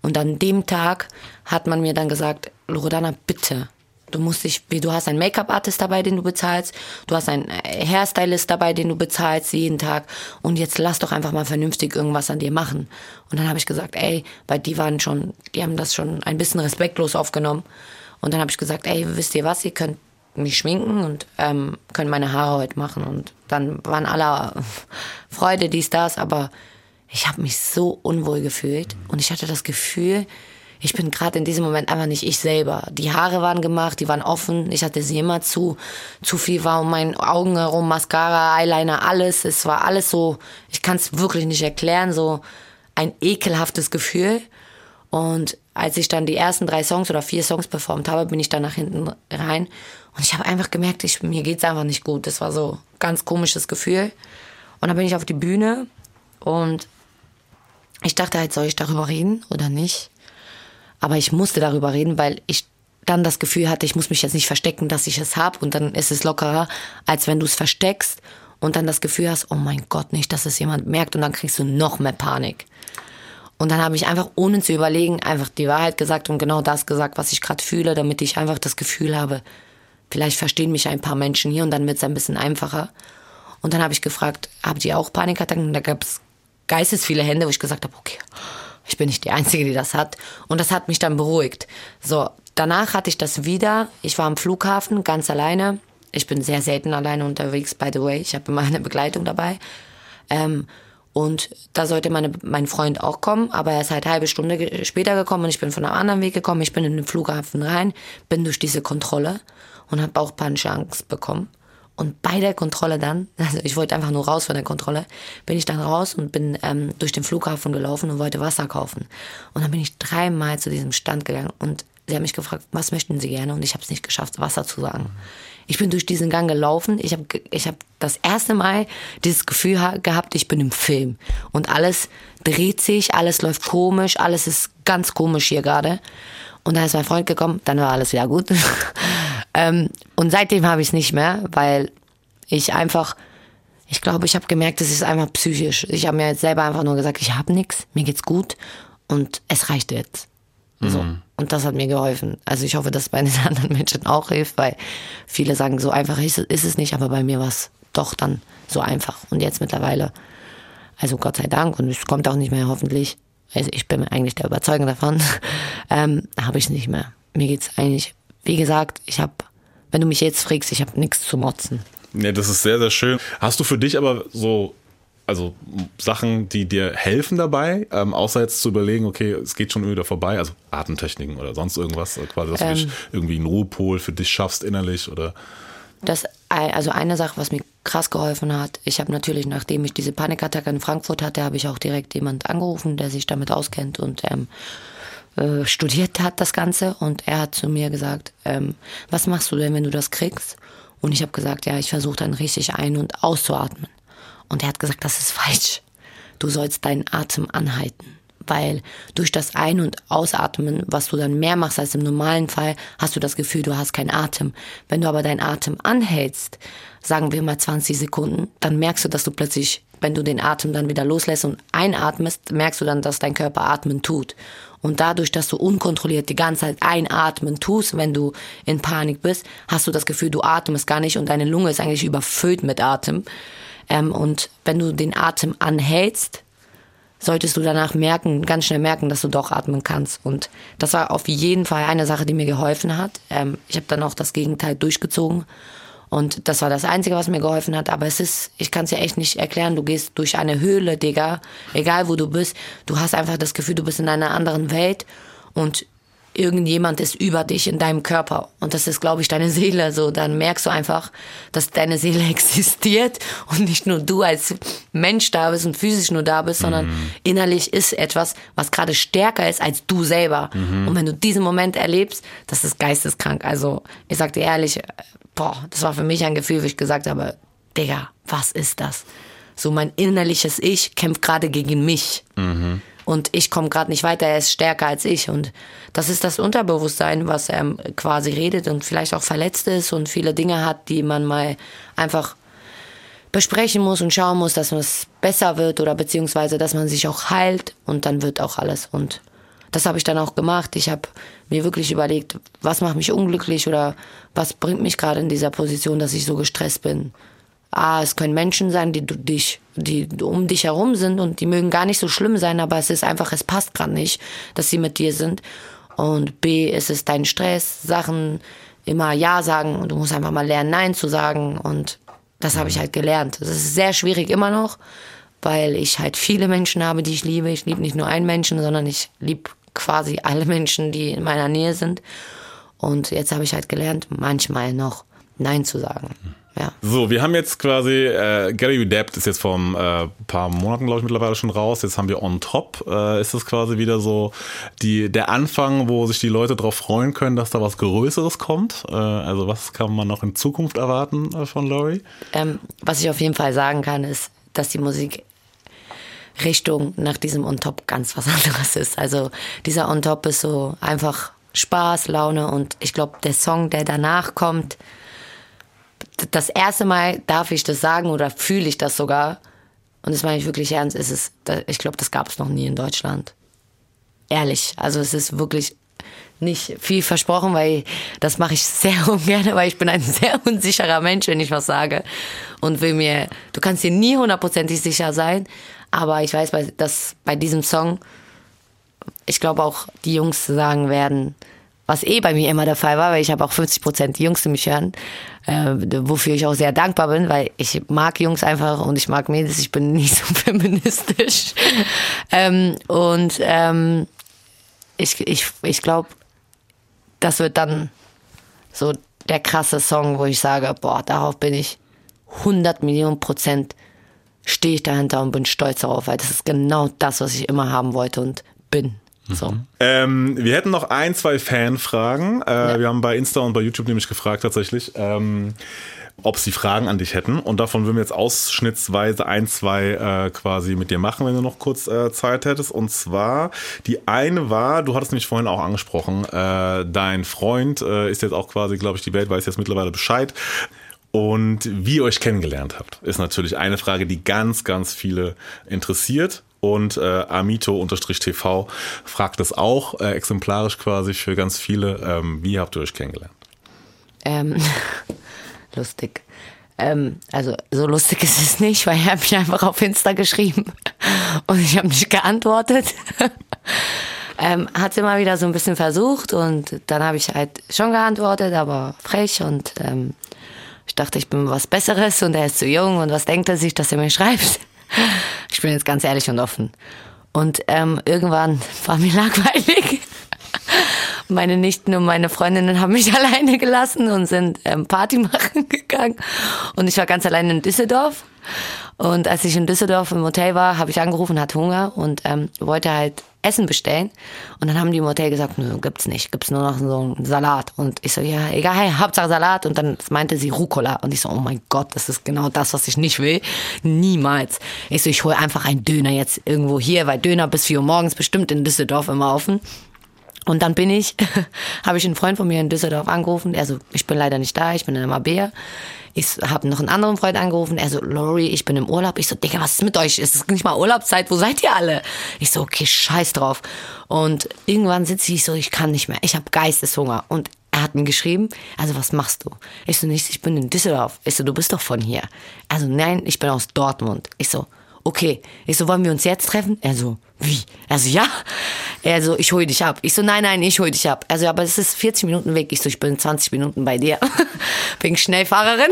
Und an dem Tag hat man mir dann gesagt, Loredana, bitte, du musst dich, du hast einen Make-up-Artist dabei, den du bezahlst, du hast einen äh, Hairstylist dabei, den du bezahlst jeden Tag und jetzt lass doch einfach mal vernünftig irgendwas an dir machen. Und dann habe ich gesagt, ey, weil die waren schon, die haben das schon ein bisschen respektlos aufgenommen. Und dann habe ich gesagt, ey, wisst ihr was, ihr könnt mich schminken und ähm, können meine Haare heute machen. Und dann waren alle Freude, dies, das, aber ich habe mich so unwohl gefühlt und ich hatte das Gefühl, ich bin gerade in diesem Moment einfach nicht ich selber. Die Haare waren gemacht, die waren offen, ich hatte sie immer zu, zu viel war um meinen Augen herum, Mascara, Eyeliner, alles. Es war alles so, ich kann es wirklich nicht erklären, so ein ekelhaftes Gefühl. Und als ich dann die ersten drei Songs oder vier Songs performt habe, bin ich dann nach hinten rein und ich habe einfach gemerkt, ich, mir geht's einfach nicht gut. Das war so ein ganz komisches Gefühl. Und dann bin ich auf die Bühne und ich dachte halt, soll ich darüber reden oder nicht? Aber ich musste darüber reden, weil ich dann das Gefühl hatte, ich muss mich jetzt nicht verstecken, dass ich es habe und dann ist es lockerer, als wenn du es versteckst und dann das Gefühl hast, oh mein Gott, nicht, dass es jemand merkt und dann kriegst du noch mehr Panik. Und dann habe ich einfach, ohne zu überlegen, einfach die Wahrheit gesagt und genau das gesagt, was ich gerade fühle, damit ich einfach das Gefühl habe, vielleicht verstehen mich ein paar Menschen hier und dann wird es ein bisschen einfacher. Und dann habe ich gefragt, habt ihr auch Panikattacken? Und da gab es geistes viele Hände, wo ich gesagt habe, okay, ich bin nicht die Einzige, die das hat. Und das hat mich dann beruhigt. So, danach hatte ich das wieder. Ich war am Flughafen ganz alleine. Ich bin sehr selten alleine unterwegs, by the way. Ich habe immer eine Begleitung dabei. Ähm, und da sollte meine, mein Freund auch kommen, aber er ist halt halbe Stunde später gekommen und ich bin von einem anderen Weg gekommen. Ich bin in den Flughafen rein, bin durch diese Kontrolle und habe auch panische Angst bekommen. Und bei der Kontrolle dann, also ich wollte einfach nur raus von der Kontrolle, bin ich dann raus und bin ähm, durch den Flughafen gelaufen und wollte Wasser kaufen. Und dann bin ich dreimal zu diesem Stand gegangen und sie haben mich gefragt, was möchten Sie gerne? Und ich habe es nicht geschafft, Wasser zu sagen. Ich bin durch diesen Gang gelaufen. Ich habe ich hab das erste Mal dieses Gefühl ha- gehabt, ich bin im Film. Und alles dreht sich, alles läuft komisch, alles ist ganz komisch hier gerade. Und dann ist mein Freund gekommen, dann war alles wieder gut. Ähm, und seitdem habe ich es nicht mehr, weil ich einfach, ich glaube, ich habe gemerkt, es ist einfach psychisch. Ich habe mir jetzt selber einfach nur gesagt, ich habe nichts, mir geht's gut und es reicht jetzt. So. Und das hat mir geholfen. Also ich hoffe, dass es bei den anderen Menschen auch hilft, weil viele sagen, so einfach ist, ist es nicht, aber bei mir war es doch dann so einfach. Und jetzt mittlerweile, also Gott sei Dank, und es kommt auch nicht mehr hoffentlich, also ich bin eigentlich der Überzeugung davon, ähm, habe ich es nicht mehr. Mir geht's eigentlich, wie gesagt, ich habe, wenn du mich jetzt fragst, ich habe nichts zu motzen. Ja, das ist sehr, sehr schön. Hast du für dich aber so, also Sachen, die dir helfen dabei, ähm, außer jetzt zu überlegen, okay, es geht schon wieder vorbei, also Atemtechniken oder sonst irgendwas, äh, quasi, dass du dich irgendwie einen Ruhepol für dich schaffst innerlich oder Das, also eine Sache, was mir krass geholfen hat, ich habe natürlich, nachdem ich diese Panikattacke in Frankfurt hatte, habe ich auch direkt jemand angerufen, der sich damit auskennt und ähm, äh, studiert hat das Ganze. Und er hat zu mir gesagt, ähm, was machst du denn, wenn du das kriegst? Und ich habe gesagt, ja, ich versuche dann richtig ein- und auszuatmen. Und er hat gesagt, das ist falsch. Du sollst deinen Atem anhalten. Weil durch das Ein- und Ausatmen, was du dann mehr machst als im normalen Fall, hast du das Gefühl, du hast keinen Atem. Wenn du aber deinen Atem anhältst, sagen wir mal 20 Sekunden, dann merkst du, dass du plötzlich, wenn du den Atem dann wieder loslässt und einatmest, merkst du dann, dass dein Körper atmen tut. Und dadurch, dass du unkontrolliert die ganze Zeit einatmen tust, wenn du in Panik bist, hast du das Gefühl, du atmest gar nicht und deine Lunge ist eigentlich überfüllt mit Atem. Ähm, und wenn du den Atem anhältst, solltest du danach merken, ganz schnell merken, dass du doch atmen kannst. Und das war auf jeden Fall eine Sache, die mir geholfen hat. Ähm, ich habe dann auch das Gegenteil durchgezogen. Und das war das Einzige, was mir geholfen hat. Aber es ist, ich kann es dir echt nicht erklären. Du gehst durch eine Höhle, Digga. Egal wo du bist. Du hast einfach das Gefühl, du bist in einer anderen Welt. Und irgendjemand ist über dich in deinem Körper. Und das ist, glaube ich, deine Seele. So, dann merkst du einfach, dass deine Seele existiert und nicht nur du als Mensch da bist und physisch nur da bist, sondern innerlich ist etwas, was gerade stärker ist als du selber. Und wenn du diesen Moment erlebst, das ist geisteskrank. Also, ich sag dir ehrlich, boah, das war für mich ein Gefühl, wo ich gesagt habe, Digga, was ist das? So mein innerliches Ich kämpft gerade gegen mich. Und ich komme gerade nicht weiter, er ist stärker als ich. Und das ist das Unterbewusstsein, was ähm, quasi redet und vielleicht auch verletzt ist und viele Dinge hat, die man mal einfach besprechen muss und schauen muss, dass es besser wird oder beziehungsweise, dass man sich auch heilt und dann wird auch alles. Und das habe ich dann auch gemacht. Ich habe mir wirklich überlegt, was macht mich unglücklich oder was bringt mich gerade in dieser Position, dass ich so gestresst bin. Ah, es können Menschen sein, die du dich, die um dich herum sind und die mögen gar nicht so schlimm sein, aber es ist einfach, es passt gerade nicht, dass sie mit dir sind. Und B, ist es dein Stress, Sachen immer Ja sagen und du musst einfach mal lernen, Nein zu sagen. Und das habe ich halt gelernt. Das ist sehr schwierig immer noch, weil ich halt viele Menschen habe, die ich liebe. Ich liebe nicht nur einen Menschen, sondern ich liebe quasi alle Menschen, die in meiner Nähe sind. Und jetzt habe ich halt gelernt, manchmal noch Nein zu sagen. Ja. So, wir haben jetzt quasi, äh, Gary Redapt ist jetzt vor ein äh, paar Monaten, glaube ich, mittlerweile schon raus. Jetzt haben wir On Top. Äh, ist das quasi wieder so die, der Anfang, wo sich die Leute darauf freuen können, dass da was Größeres kommt? Äh, also was kann man noch in Zukunft erwarten äh, von Laurie? Ähm, was ich auf jeden Fall sagen kann, ist, dass die Musik Richtung nach diesem On Top ganz was anderes ist. Also dieser On Top ist so einfach Spaß, Laune und ich glaube, der Song, der danach kommt, das erste Mal darf ich das sagen oder fühle ich das sogar. Und das meine ich wirklich ernst, ist es, ich glaube, das gab es noch nie in Deutschland. Ehrlich. Also es ist wirklich nicht viel versprochen, weil das mache ich sehr ungern, weil ich bin ein sehr unsicherer Mensch, wenn ich was sage. Und will mir, du kannst dir nie hundertprozentig sicher sein, aber ich weiß, dass bei diesem Song, ich glaube auch die Jungs sagen werden, was eh bei mir immer der Fall war, weil ich habe auch 50 Prozent Jungs, die mich hören, äh, wofür ich auch sehr dankbar bin, weil ich mag Jungs einfach und ich mag Mädels, ich bin nicht so feministisch. ähm, und ähm, ich, ich, ich glaube, das wird dann so der krasse Song, wo ich sage, boah, darauf bin ich 100 Millionen Prozent stehe ich dahinter und bin stolz darauf, weil das ist genau das, was ich immer haben wollte und bin. So. Ähm, wir hätten noch ein, zwei Fanfragen. Äh, Ja. Wir haben bei Insta und bei YouTube nämlich gefragt tatsächlich, ähm, ob sie Fragen an dich hätten. Und davon würden wir jetzt ausschnittsweise ein, zwei äh, quasi mit dir machen, wenn du noch kurz äh, Zeit hättest. Und zwar, die eine war, du hattest mich vorhin auch angesprochen, äh, dein Freund äh, ist jetzt auch quasi, glaube ich, die Welt weiß jetzt mittlerweile Bescheid. Und wie ihr euch kennengelernt habt, ist natürlich eine Frage, die ganz, ganz viele interessiert. Und äh, Amito-TV fragt es auch, äh, exemplarisch quasi für ganz viele. Ähm, wie habt ihr euch kennengelernt? Ähm, lustig. Ähm, also so lustig ist es nicht, weil er mich einfach auf Insta geschrieben und ich habe nicht geantwortet. ähm, hat immer wieder so ein bisschen versucht und dann habe ich halt schon geantwortet, aber frech und ähm, ich dachte, ich bin was Besseres und er ist zu jung und was denkt er sich, dass er mir schreibt? Ich bin jetzt ganz ehrlich und offen. Und ähm, irgendwann war mir langweilig. Meine Nichten und meine Freundinnen haben mich alleine gelassen und sind ähm, Party machen gegangen. Und ich war ganz allein in Düsseldorf. Und als ich in Düsseldorf im Hotel war, habe ich angerufen, hatte Hunger und ähm, wollte halt Essen bestellen. Und dann haben die im Hotel gesagt, nö, gibt's nicht, gibt's nur noch so einen Salat. Und ich so, ja, egal, Hauptsache Salat. Und dann meinte sie Rucola. Und ich so, oh mein Gott, das ist genau das, was ich nicht will. Niemals. Ich so, ich hole einfach einen Döner jetzt irgendwo hier, weil Döner bis 4 Uhr morgens bestimmt in Düsseldorf immer offen. Und dann bin ich, habe ich einen Freund von mir in Düsseldorf angerufen. Also ich bin leider nicht da, ich bin in Mabea. Ich habe noch einen anderen Freund angerufen. Er so, Lori, ich bin im Urlaub. Ich so, Digga, was ist mit euch? Es ist nicht mal Urlaubszeit. Wo seid ihr alle? Ich so, okay, scheiß drauf. Und irgendwann sitze ich so, ich kann nicht mehr. Ich habe Geisteshunger. Und er hat mir geschrieben, also was machst du? Ich so, nichts, ich bin in Düsseldorf. Ich so, du bist doch von hier. Also nein, ich bin aus Dortmund. Ich so, okay. Ich so, wollen wir uns jetzt treffen? Er so, wie? Er so, ja. Er so, ich hol dich ab. Ich so, nein, nein, ich hol dich ab. Also, aber es ist 40 Minuten weg. Ich so, ich bin 20 Minuten bei dir. bin Schnellfahrerin.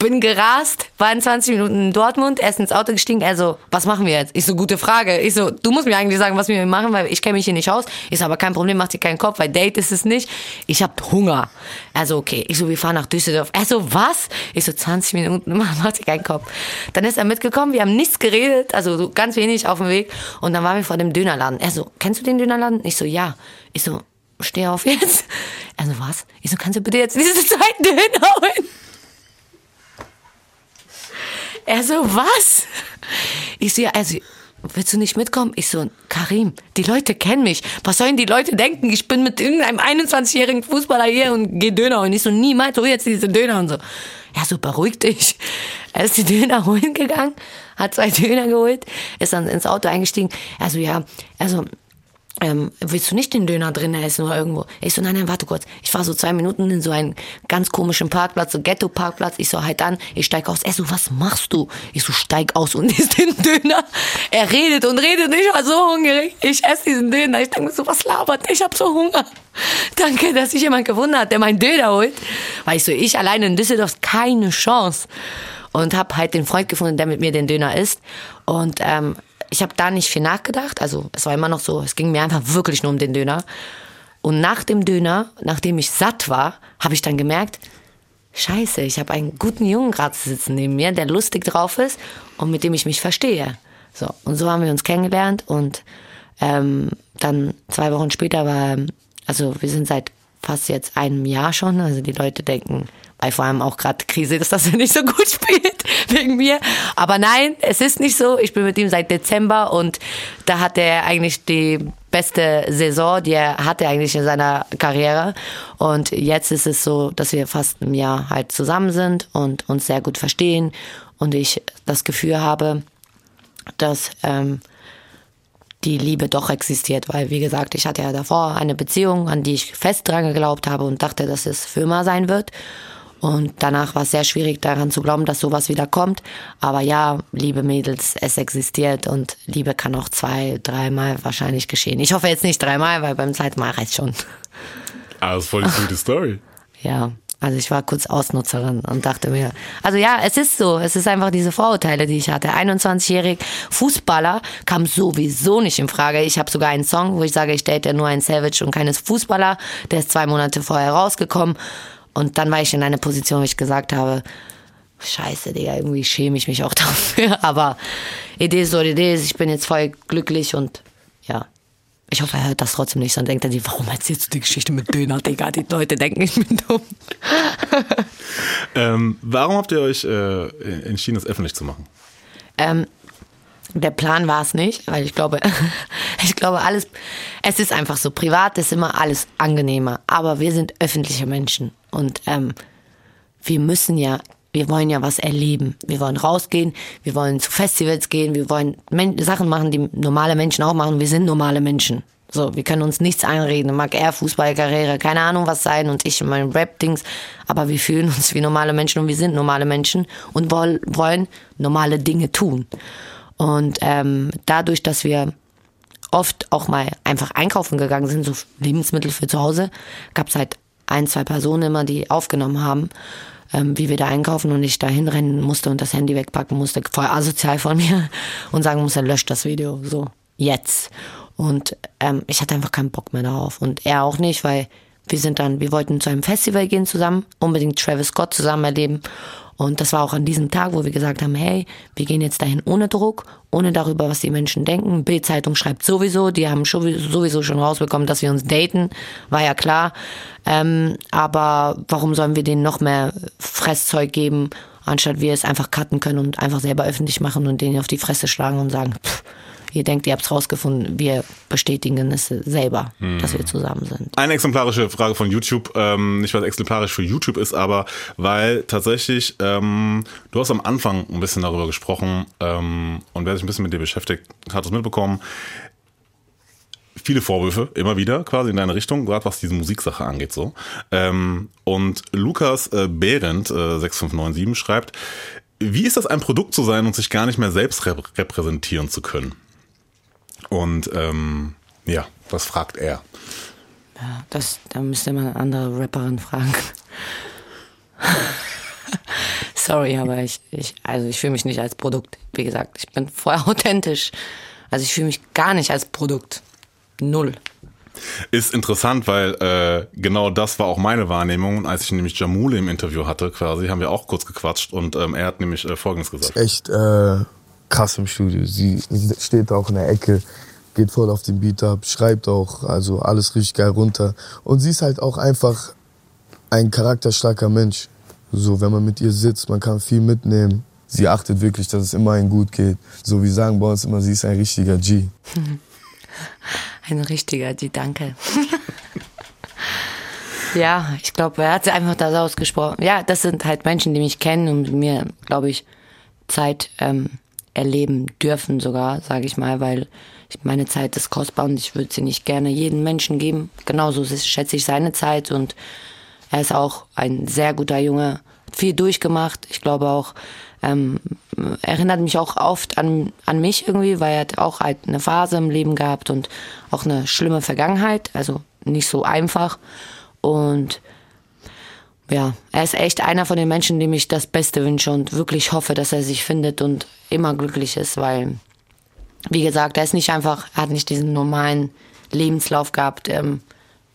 Bin gerast, war in 20 Minuten in Dortmund, er ist ins Auto gestiegen, er so, was machen wir jetzt? Ich so, gute Frage. Ich so, du musst mir eigentlich sagen, was wir machen, weil ich kenne mich hier nicht aus. Ich so, aber kein Problem, mach dir keinen Kopf, weil Date ist es nicht. Ich hab Hunger. Also, okay. Ich so, wir fahren nach Düsseldorf. Er so, was? Ich so, 20 Minuten, mach dir keinen Kopf. Dann ist er mitgekommen, wir haben nichts geredet, also so ganz wenig auf dem Weg. Und dann waren wir vor dem Dönerladen. Er so, kennst du den Dönerladen? Ich so, ja. Ich so, steh auf jetzt. Er so, was? Ich so, kannst du bitte jetzt diese zweiten Döner holen? Er so, was? Ich so, ja, also, willst du nicht mitkommen? Ich so, Karim, die Leute kennen mich. Was sollen die Leute denken? Ich bin mit irgendeinem 21-jährigen Fußballer hier und geh Döner holen. Ich so, niemals hol jetzt diese Döner und so. Ja, so beruhig dich. Er ist die Döner holen gegangen, hat zwei Döner geholt, ist dann ins Auto eingestiegen. Also ja, also ähm, willst du nicht den Döner drin essen oder irgendwo? Ich so, nein, nein, warte kurz. Ich war so zwei Minuten in so einen ganz komischen Parkplatz, so Ghetto-Parkplatz. Ich so, halt an, ich steig aus. Er so, was machst du? Ich so, steig aus und isst den Döner. Er redet und redet und ich war so hungrig. Ich esse diesen Döner. Ich denke mir so, was labert? Ich hab so Hunger. Danke, dass sich jemand gewundert hat, der meinen Döner holt. Weil ich so, ich alleine in Düsseldorf, keine Chance. Und hab halt den Freund gefunden, der mit mir den Döner isst. Und ähm, ich habe da nicht viel nachgedacht. Also es war immer noch so, es ging mir einfach wirklich nur um den Döner. Und nach dem Döner, nachdem ich satt war, habe ich dann gemerkt, scheiße, ich habe einen guten Jungen gerade sitzen neben mir, der lustig drauf ist und mit dem ich mich verstehe. So, und so haben wir uns kennengelernt und ähm, dann zwei Wochen später war, also wir sind seit fast jetzt einem Jahr schon, also die Leute denken, weil vor allem auch gerade Krise dass er nicht so gut spielt wegen mir. Aber nein, es ist nicht so. Ich bin mit ihm seit Dezember und da hat er eigentlich die beste Saison, die er hatte eigentlich in seiner Karriere. Und jetzt ist es so, dass wir fast ein Jahr halt zusammen sind und uns sehr gut verstehen und ich das Gefühl habe, dass ähm, die Liebe doch existiert, weil wie gesagt, ich hatte ja davor eine Beziehung, an die ich fest dran geglaubt habe und dachte, dass es für immer sein wird. Und danach war es sehr schwierig daran zu glauben, dass sowas wieder kommt. Aber ja, liebe Mädels, es existiert und Liebe kann auch zwei, dreimal wahrscheinlich geschehen. Ich hoffe jetzt nicht dreimal, weil beim zweiten Mal reicht schon. Ah, das ist voll die gute Story. Ja, also ich war kurz Ausnutzerin und dachte mir, also ja, es ist so, es ist einfach diese Vorurteile, die ich hatte. 21-jährig Fußballer kam sowieso nicht in Frage. Ich habe sogar einen Song, wo ich sage, ich date nur einen Savage und keines Fußballer. Der ist zwei Monate vorher rausgekommen und dann war ich in einer Position, wo ich gesagt habe, Scheiße, Digga, irgendwie schäme ich mich auch dafür. Aber Idee ist so, Idee ist, ich bin jetzt voll glücklich und ja, Ich hoffe, er hört das trotzdem nicht, sonst denkt er sich, warum erzählst du die Geschichte mit Döner, Digga? Die Leute denken, ich bin dumm. Ähm, warum habt ihr euch äh, entschieden, das öffentlich zu machen? Ähm, der Plan war es nicht, weil ich glaube, ich glaube alles, es ist einfach so, privat ist immer alles angenehmer, aber wir sind öffentliche Menschen und ähm, wir müssen ja, wir wollen ja was erleben. Wir wollen rausgehen, wir wollen zu Festivals gehen, wir wollen Men Sachen machen, die normale Menschen auch machen. Wir sind normale Menschen. So, wir können uns nichts einreden. Mag er Fußballkarriere, keine Ahnung was sein und ich in meinem Rap-Dings. Aber wir fühlen uns wie normale Menschen und wir sind normale Menschen und woll, wollen normale Dinge tun. Und ähm, dadurch, dass wir oft auch mal einfach einkaufen gegangen sind, so Lebensmittel für zu Hause, gab es halt ein, zwei Personen immer, die aufgenommen haben, ähm, wie wir da einkaufen und ich da hinrennen musste und das Handy wegpacken musste, voll asozial von mir und sagen musste, löscht das Video, so, jetzt. Und ähm, ich hatte einfach keinen Bock mehr darauf und er auch nicht, weil wir sind dann, wir wollten zu einem Festival gehen zusammen, unbedingt Travis Scott zusammen erleben. Und das war auch an diesem Tag, wo wir gesagt haben, hey, wir gehen jetzt dahin ohne Druck, ohne darüber, was die Menschen denken. Bild-Zeitung schreibt sowieso, die haben sowieso schon rausbekommen, dass wir uns daten, war ja klar. Ähm, aber warum sollen wir denen noch mehr Fresszeug geben, anstatt wir es einfach cutten können und einfach selber öffentlich machen und denen auf die Fresse schlagen und sagen, pff, ihr denkt, ihr habt's rausgefunden, wir bestätigen es selber, dass wir zusammen sind. Eine exemplarische Frage von YouTube, ähm, nicht weil es exemplarisch für YouTube ist, aber weil tatsächlich, ähm, du hast am Anfang ein bisschen darüber gesprochen ähm, und wer sich ein bisschen mit dir beschäftigt, hat es mitbekommen. Viele Vorwürfe, immer wieder, quasi in deine Richtung, gerade was diese Musiksache angeht, so. Ähm, und Lukas äh, Behrendt, äh, 6597, schreibt, wie ist das, ein Produkt zu sein und sich gar nicht mehr selbst rep repräsentieren zu können? Und ähm, ja, das fragt er. Das, da müsste man eine andere Rapperin fragen. Sorry, aber ich, ich, also ich fühle mich nicht als Produkt. Wie gesagt, ich bin voll authentisch. Also ich fühle mich gar nicht als Produkt. Null. Ist interessant, weil äh, genau das war auch meine Wahrnehmung. Und als ich nämlich Jamule im Interview hatte, quasi, haben wir auch kurz gequatscht und ähm, er hat nämlich äh, Folgendes gesagt. echt äh, krass im Studio. Sie steht auch in der Ecke, geht voll auf den Beat ab, schreibt auch, also alles richtig geil runter. Und sie ist halt auch einfach ein charakterstarker Mensch. So, wenn man mit ihr sitzt, man kann viel mitnehmen. Sie achtet wirklich, dass es immer ein gut geht. So, wir sagen bei uns immer, sie ist ein richtiger G. Ein richtiger, die danke. ja, ich glaube, er hat einfach das ausgesprochen. Ja, das sind halt Menschen, die mich kennen und mir, glaube ich, Zeit ähm, erleben dürfen sogar, sage ich mal, weil meine Zeit ist kostbar und ich würde sie nicht gerne jedem Menschen geben. Genauso schätze ich seine Zeit und er ist auch ein sehr guter Junge, viel durchgemacht. Ich glaube auch, ähm, erinnert mich auch oft an, an mich irgendwie, weil er hat auch halt eine Phase im Leben gehabt und auch eine schlimme Vergangenheit, also nicht so einfach. Und ja, er ist echt einer von den Menschen, dem ich das Beste wünsche und wirklich hoffe, dass er sich findet und immer glücklich ist, weil, wie gesagt, er ist nicht einfach, er hat nicht diesen normalen Lebenslauf gehabt ähm,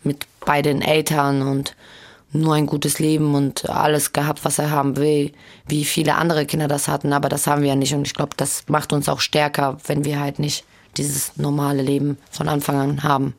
mit beiden Eltern und nur ein gutes Leben und alles gehabt, was er haben will, wie viele andere Kinder das hatten, aber das haben wir ja nicht und ich glaube, das macht uns auch stärker, wenn wir halt nicht dieses normale Leben von Anfang an haben.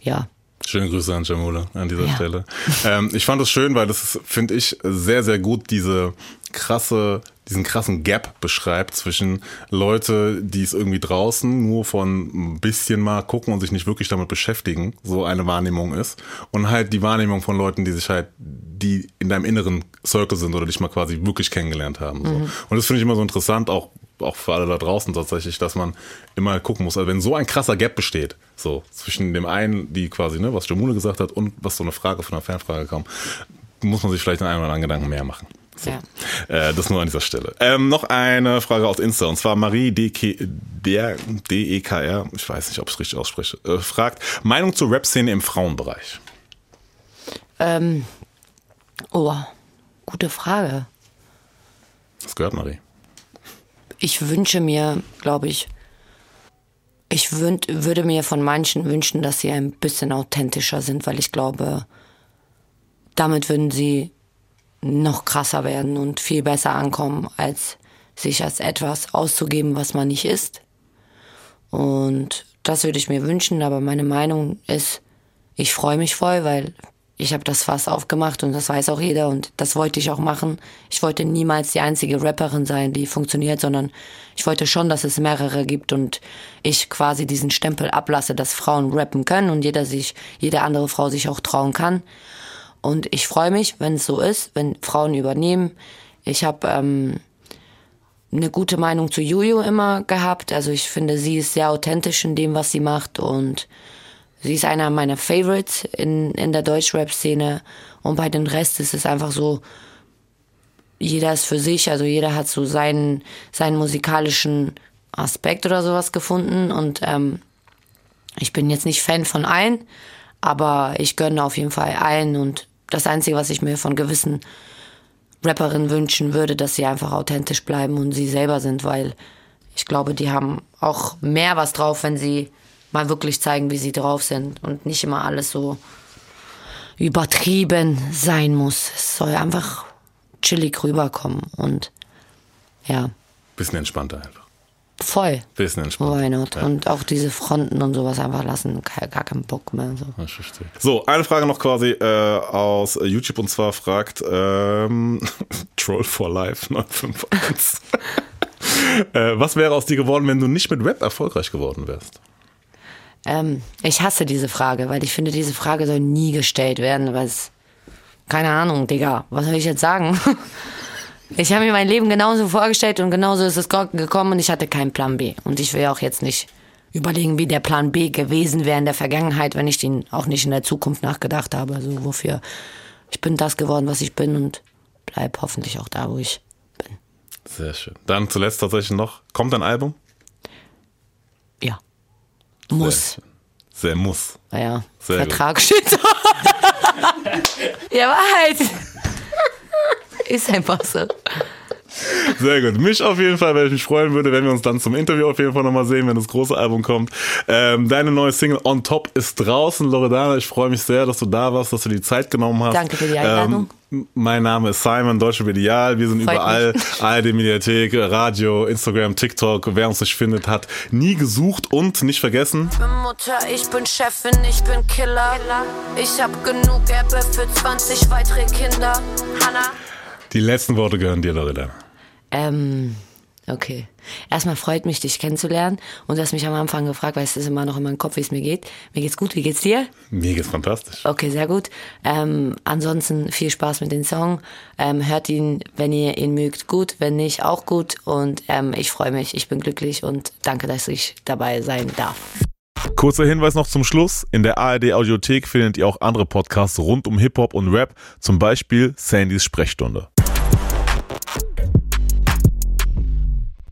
Ja, Schöne Grüße an Jamule an dieser Ja. Stelle. Ähm, ich fand es schön, weil das finde ich, sehr, sehr gut diese krasse, diesen krassen Gap beschreibt zwischen Leute, die es irgendwie draußen nur von ein bisschen mal gucken und sich nicht wirklich damit beschäftigen, so eine Wahrnehmung ist. Und halt die Wahrnehmung von Leuten, die sich halt, die in deinem inneren Circle sind oder dich mal quasi wirklich kennengelernt haben. So. Und das finde ich immer so interessant, auch auch für alle da draußen tatsächlich, dass man immer gucken muss, also wenn so ein krasser Gap besteht, so zwischen dem einen, die quasi, ne, was Jamule gesagt hat und was so eine Frage von einer Fanfrage kam, muss man sich vielleicht den einen oder anderen Gedanken mehr machen. So. Ja. Äh, das nur an dieser Stelle. Ähm, noch eine Frage aus Insta und zwar Marie DEKR, ich weiß nicht, ob ich es richtig ausspreche, äh, fragt Meinung zur Rap-Szene im Frauenbereich. ähm, oh, gute Frage. Das gehört Marie. Ich wünsche mir, glaube ich, ich wünd, würde mir von manchen wünschen, dass sie ein bisschen authentischer sind, weil ich glaube, damit würden sie noch krasser werden und viel besser ankommen, als sich als etwas auszugeben, was man nicht ist. Und das würde ich mir wünschen, aber meine Meinung ist, ich freue mich voll, weil ich habe das Fass aufgemacht und das weiß auch jeder und das wollte ich auch machen. Ich wollte niemals die einzige Rapperin sein, die funktioniert, sondern ich wollte schon, dass es mehrere gibt und ich quasi diesen Stempel ablasse, dass Frauen rappen können und jeder sich, jede andere Frau sich auch trauen kann. Und ich freue mich, wenn es so ist, wenn Frauen übernehmen. Ich habe ähm, eine gute Meinung zu Juju immer gehabt. Also ich finde, sie ist sehr authentisch in dem, was sie macht und sie ist einer meiner Favorites in, in der Deutschrap-Szene. Und bei den Rest ist es einfach so, jeder ist für sich, also jeder hat so seinen, seinen musikalischen Aspekt oder sowas gefunden. Und ähm, ich bin jetzt nicht Fan von allen, aber ich gönne auf jeden Fall allen. Und das Einzige, was ich mir von gewissen Rapperinnen wünschen würde, dass sie einfach authentisch bleiben und sie selber sind, weil ich glaube, die haben auch mehr was drauf, wenn sie mal wirklich zeigen, wie sie drauf sind und nicht immer alles so übertrieben sein muss. Es soll einfach chillig rüberkommen und ja, Bisschen entspannter einfach. voll. Bisschen entspannter. Why not? Ja. Und auch diese Fronten und sowas einfach lassen, gar, gar keinen Bock mehr. So. Ich verstehe. So, eine Frage noch quasi äh, aus YouTube und zwar fragt ähm, Troll for Life 951. äh, was wäre aus dir geworden, wenn du nicht mit Rap erfolgreich geworden wärst? Ähm, ich hasse diese Frage, weil ich finde, diese Frage soll nie gestellt werden, weil es, keine Ahnung, Digga, was soll ich jetzt sagen? Ich habe mir mein Leben genauso vorgestellt und genauso ist es gekommen und ich hatte keinen Plan B. Und ich will auch jetzt nicht überlegen, wie der Plan B gewesen wäre in der Vergangenheit, wenn ich den auch nicht in der Zukunft nachgedacht habe. Also wofür ich bin das geworden, was ich bin und bleib hoffentlich auch da, wo ich bin. Sehr schön. Dann zuletzt tatsächlich noch, kommt ein Album? Ja. Sehr Muss. schön. Sehr muss. Naja, Sehr Vertrag steht da. ja, Wahrheit. Ist einfach so. Sehr gut. Mich auf jeden Fall, weil ich mich freuen würde, wenn wir uns dann zum Interview auf jeden Fall nochmal sehen, wenn das große Album kommt. Ähm, deine neue Single On Top ist draußen, Loredana. Ich freue mich sehr, dass du da warst, dass du die Zeit genommen hast. Danke für die Einladung. Ähm, mein Name ist Simon, Deutsche Medial. Wir sind Freut überall. mich. ARD Mediathek, Radio, Instagram, TikTok. Wer uns nicht findet, hat nie gesucht und nicht vergessen. Ich bin Mutter, ich bin Chefin, ich bin Killer. Ich hab genug Erbe für 20 weitere Kinder. Hannah. Die letzten Worte gehören dir, Loredana. Ähm, okay. Erstmal freut mich, dich kennenzulernen. Und du hast mich am Anfang gefragt, weil es ist immer noch in meinem Kopf, wie es mir geht. Mir geht's gut, wie geht's dir? Mir geht's fantastisch. Okay, sehr gut. Ähm, ansonsten viel Spaß mit dem Song. Ähm, hört ihn, wenn ihr ihn mögt, gut. Wenn nicht, auch gut. Und ähm, ich freue mich, ich bin glücklich und danke, dass ich dabei sein darf. Kurzer Hinweis noch zum Schluss. In der ARD Audiothek findet ihr auch andere Podcasts rund um Hip-Hop und Rap, zum Beispiel Sandys Sprechstunde.